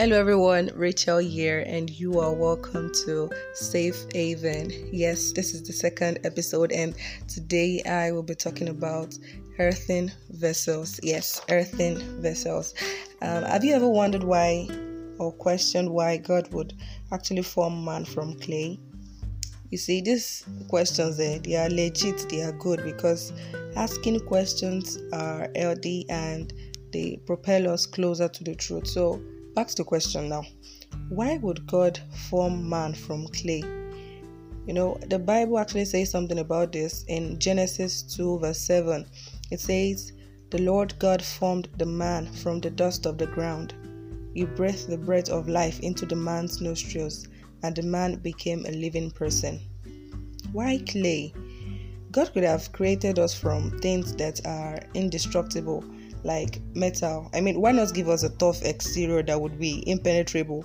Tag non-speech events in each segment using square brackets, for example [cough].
Hello, everyone. Rachel here, and you are welcome to Safe Haven. Yes, this is the second episode, and today I will be talking about earthen vessels. Yes, earthen vessels. Um, have you ever wondered why or questioned why God would actually form man from clay? You see, these questions, eh, they are legit, they are good because asking questions are healthy and they propel us closer to the truth. So, back to the question now why would God form man from clay? You know, the Bible actually says something about this in Genesis 2, verse 7. It says, The Lord God formed the man from the dust of the ground. He breathed the breath of life into the man's nostrils, and the man became a living person. Why clay? God could have created us from things that are indestructible like metal. I mean, why not give us a tough exterior that would be impenetrable?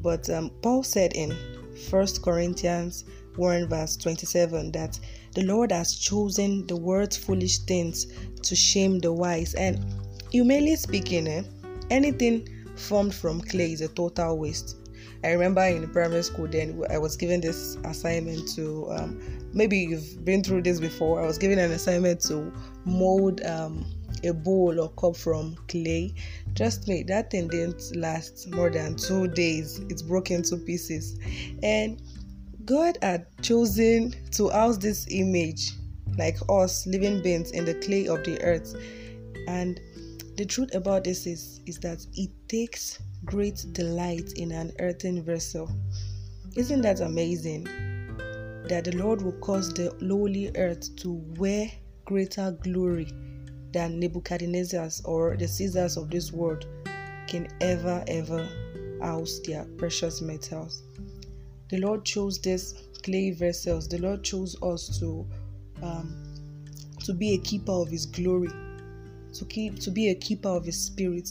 But um, Paul said in First Corinthians 1 verse 27 that the Lord has chosen the world's foolish things to shame the wise. And humanly speaking, eh, anything formed from clay is a total waste. I remember in primary school then I was given this assignment to um, maybe you've been through this before. I was given an assignment to mold um, a bowl or cup from clay. Trust me, that thing didn't last more than two days. It's broken into pieces. And God had chosen to house this image, like us living beings, in the clay of the earth. And the truth about this is, is that it takes great delight in an earthen vessel. Isn't that amazing? That the Lord will cause the lowly earth to wear greater glory than Nebuchadnezzar's or the Caesars of this world can ever, ever house their precious metals. The Lord chose these clay vessels. The Lord chose us to um, to be a keeper of His glory, to keep to be a keeper of His spirit.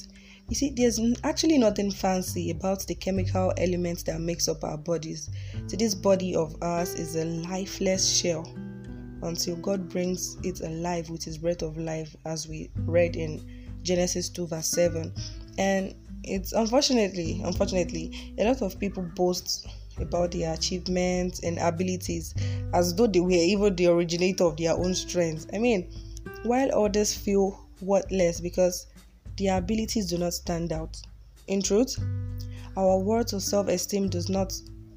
You see, there's actually nothing fancy about the chemical elements that makes up our bodies. So this body of ours is a lifeless shell until God brings it alive with his breath of life, as we read in Genesis 2, verse 7. And it's unfortunately, unfortunately, a lot of people boast about their achievements and abilities as though they were even the originator of their own strengths. I mean, while others feel worthless because their abilities do not stand out. In truth, our worth of self esteem does not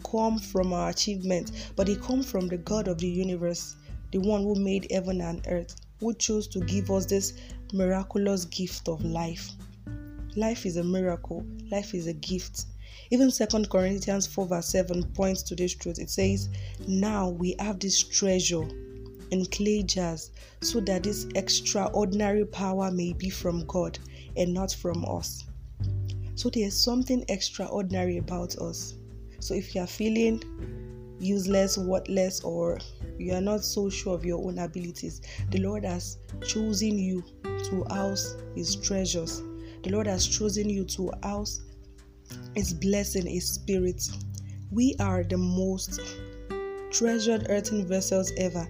come from our achievements, but it comes from the God of the universe the one who made heaven and earth, who chose to give us this miraculous gift of life. Life is a miracle, life is a gift. Even Second Corinthians 4 verse 7 points to this truth. It says, Now we have this treasure in clay jars, so that this extraordinary power may be from God and not from us. So there's something extraordinary about us. So if you are feeling useless, worthless, or you are not so sure of your own abilities, the Lord has chosen you to house His treasures. The Lord has chosen you to house His blessing, His spirit. We are the most treasured earthen vessels ever.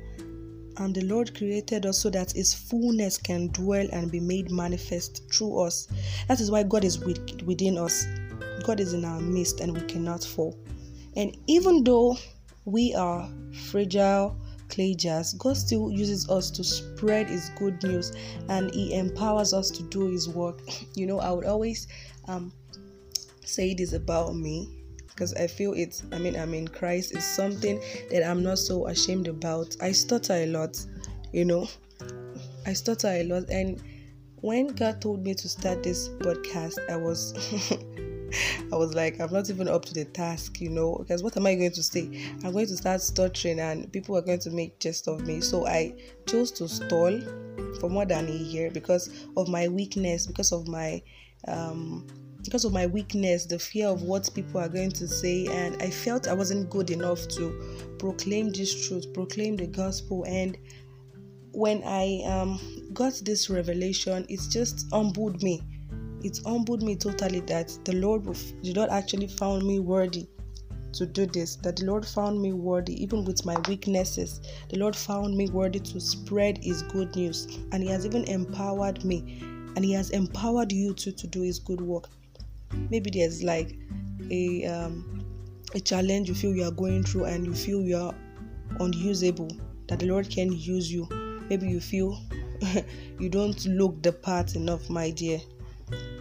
And the Lord created us so that His fullness can dwell and be made manifest through us. That is why God is within us. God is in our midst and we cannot fall. And even though we are fragile clay jars, God still uses us to spread His good news and He empowers us to do His work. [clears throat] You know, I would always um, say this about me because I feel it's, I mean, I'm in Christ is something that I'm not so ashamed about. I stutter a lot, you know, I stutter a lot. And when God told me to start this podcast, I was. [laughs] [laughs] I was like, I'm not even up to the task, you know, because what am I going to say? I'm going to start stuttering and people are going to make jest of me. So I chose to stall for more than a year because of my weakness, because of my um because of my weakness, the fear of what people are going to say, and I felt I wasn't good enough to proclaim this truth, proclaim the gospel. And when I um, got this revelation, it just humbled me it humbled me totally that the Lord did not actually found me worthy to do this. That the Lord found me worthy, even with my weaknesses. The Lord found me worthy to spread His good news, and He has even empowered me, and He has empowered you too to do His good work. maybe there's like a um, a challenge you feel you are going through and you feel you are unusable that the lord can use you maybe you feel [laughs] you don't look the part enough my dear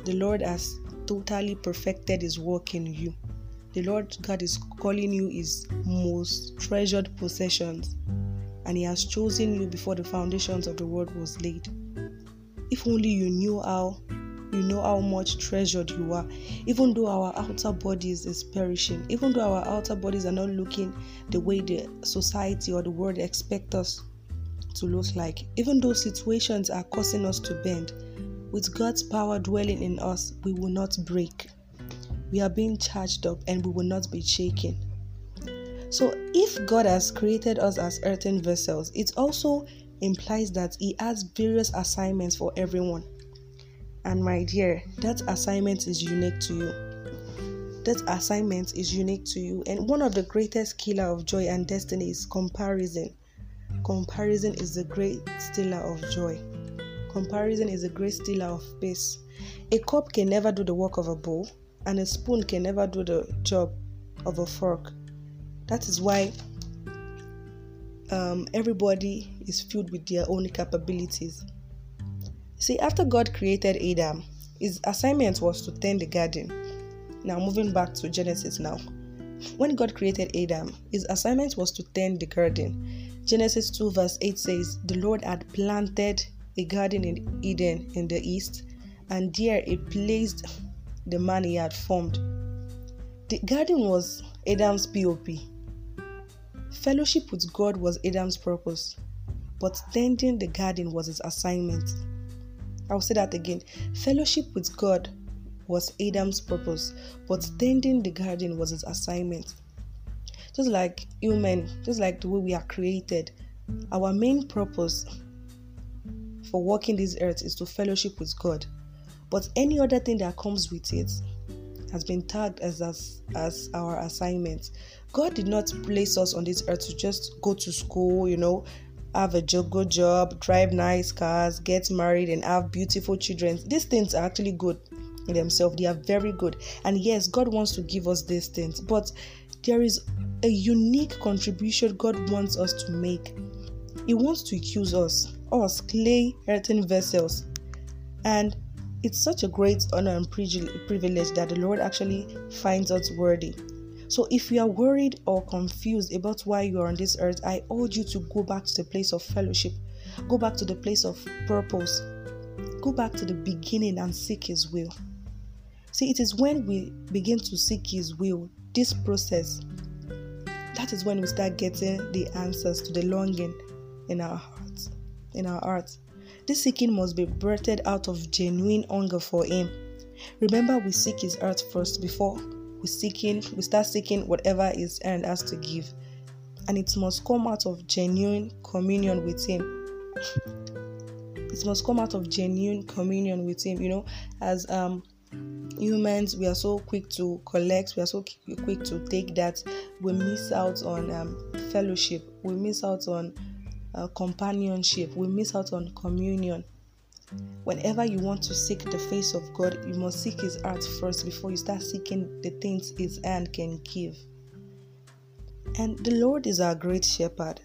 the lord has totally perfected his work in you the lord god is calling you his most treasured possessions and he has chosen you before the foundations of the world was laid if only you knew how you know how much treasured you are. Even though our outer bodies is perishing, even though our outer bodies are not looking the way the society or the world expect us to look like, even though situations are causing us to bend, with God's power dwelling in us, we will not break. We are being charged up and we will not be shaken. So, if God has created us as earthen vessels, it also implies that He has various assignments for everyone. And my dear, that assignment is unique to you. That assignment is unique to you. And one of the greatest killer of joy and destiny is comparison. Comparison is the great stealer of joy. Comparison is a great stealer of peace. A cup can never do the work of a bowl, and a spoon can never do the job of a fork. That is why um, everybody is filled with their own capabilities. See, after God created Adam, his assignment was to tend the garden. Now, moving back to Genesis now. When God created Adam, his assignment was to tend the garden. Genesis 2, verse 8 says, The Lord had planted a garden in Eden in the east, and there he placed the man he had formed. The garden was Adam's POP. Fellowship with God was Adam's purpose, but tending the garden was his assignment. I'll say that again. Fellowship with God was Adam's purpose, but tending the garden was his assignment. Just like human, just like the way we are created, our main purpose for walking this earth is to fellowship with God. But any other thing that comes with it has been tagged as, as as our assignment. God did not place us on this earth to just go to school, you know, have a good job, drive nice cars, get married, and have beautiful children. These things are actually good in themselves. They are very good. And yes, God wants to give us these things, but there is a unique contribution God wants us to make. He wants to use us, us clay earthen vessels. And it's such a great honor and privilege that the Lord actually finds us worthy. So if you are worried or confused about why you are on this earth, I urge you to go back to the place of fellowship. Go back to the place of purpose. Go back to the beginning and seek His will. See, it is when we begin to seek His will, this process, that is when we start getting the answers to the longing in our hearts. In our hearts. This seeking must be birthed out of genuine hunger for Him. Remember, we seek His earth first before we seeking we start seeking whatever is earned us to give. And it must come out of genuine communion with him. It must come out of genuine communion with him you know. As um humans we are so quick to collect we are so quick to take that. We miss out on um, fellowship. We miss out on uh, companionship we miss out on communion Whenever you want to seek the face of God, you must seek His heart first before you start seeking the things His hand can give. And the Lord is our great shepherd.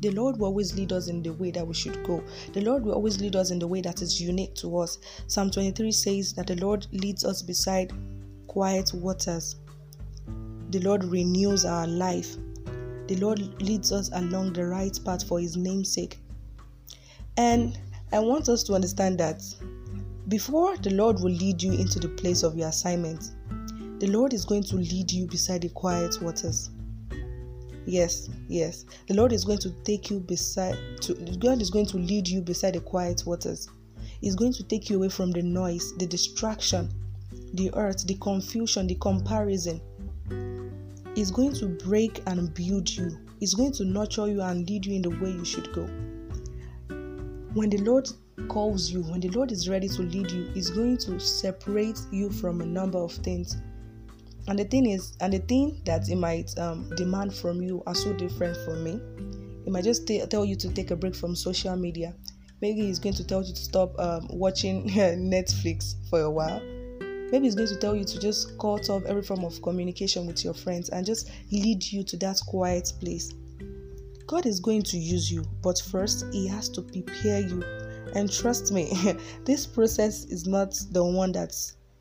The Lord will always lead us in the way that we should go. The Lord will always lead us in the way that is unique to us. Psalm 23 says that the Lord leads us beside quiet waters. The Lord renews our life. The Lord leads us along the right path for His name's sake. And I want us to understand that before the Lord will lead you into the place of your assignment, the Lord is going to lead you beside the quiet waters. Yes, yes. The Lord is going to take you beside to God is going to lead you beside the quiet waters. He's going to take you away from the noise, the distraction, the earth, the confusion, the comparison. He's going to break and build you. is going to nurture you and lead you in the way you should go when the Lord calls you, when the Lord is ready to lead you, is going to separate you from a number of things. And the thing is, and the thing that He might um, demand from you are so different from me. He might just t- tell you to take a break from social media. Maybe He's going to tell you to stop um, watching [laughs] Netflix for a while. Maybe it's going to tell you to just cut off every form of communication with your friends and just lead you to that quiet place. God is going to use you, but first, He has to prepare you. And trust me, [laughs] this process is not the one that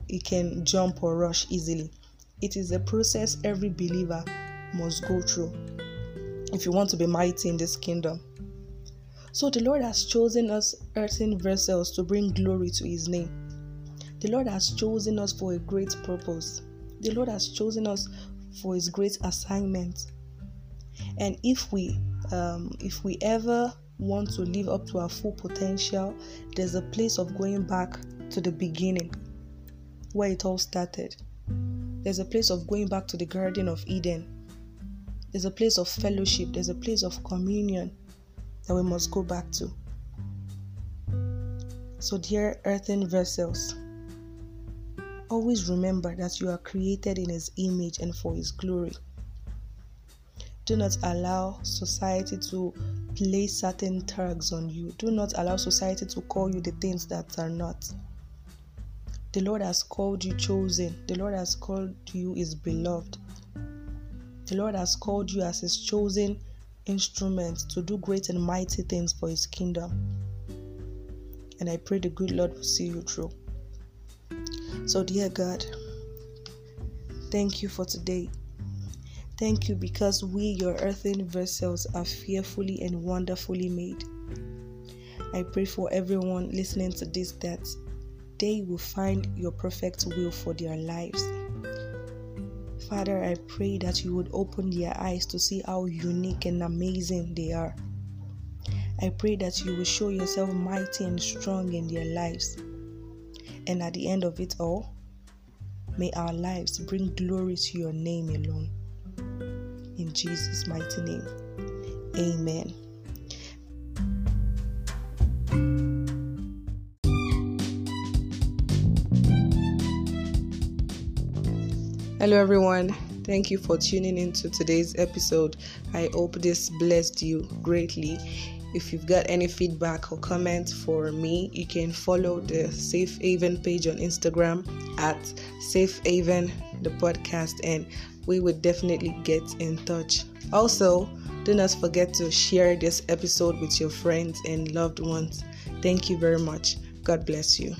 He can jump or rush easily. It is a process every believer must go through if you want to be mighty in this kingdom. So the Lord has chosen us earthen vessels to bring glory to His name. The Lord has chosen us for a great purpose. The Lord has chosen us for His great assignment. And if we um, if we ever want to live up to our full potential, there's a place of going back to the beginning where it all started. There's a place of going back to the Garden of Eden. There's a place of fellowship. There's a place of communion that we must go back to. So, dear earthen vessels, always remember that you are created in His image and for His glory. Do not allow society to place certain tags on you. Do not allow society to call you the things that are not. The Lord has called you chosen. The Lord has called you His beloved. The Lord has called you as His chosen instrument to do great and mighty things for His kingdom. And I pray the good Lord will see you through. So, dear God, thank you for today. Thank you because we, your earthen vessels, are fearfully and wonderfully made. I pray for everyone listening to this that they will find your perfect will for their lives. Father, I pray that you would open their eyes to see how unique and amazing they are. I pray that you will show yourself mighty and strong in their lives. And at the end of it all, may our lives bring glory to your name alone. In Jesus' mighty name, amen. Hello, everyone. Thank you for tuning into today's episode. I hope this blessed you greatly. If you've got any feedback or comments for me, you can follow the Safe Haven page on Instagram at Safe Haven the podcast, and we would definitely get in touch. Also, do not forget to share this episode with your friends and loved ones. Thank you very much. God bless you.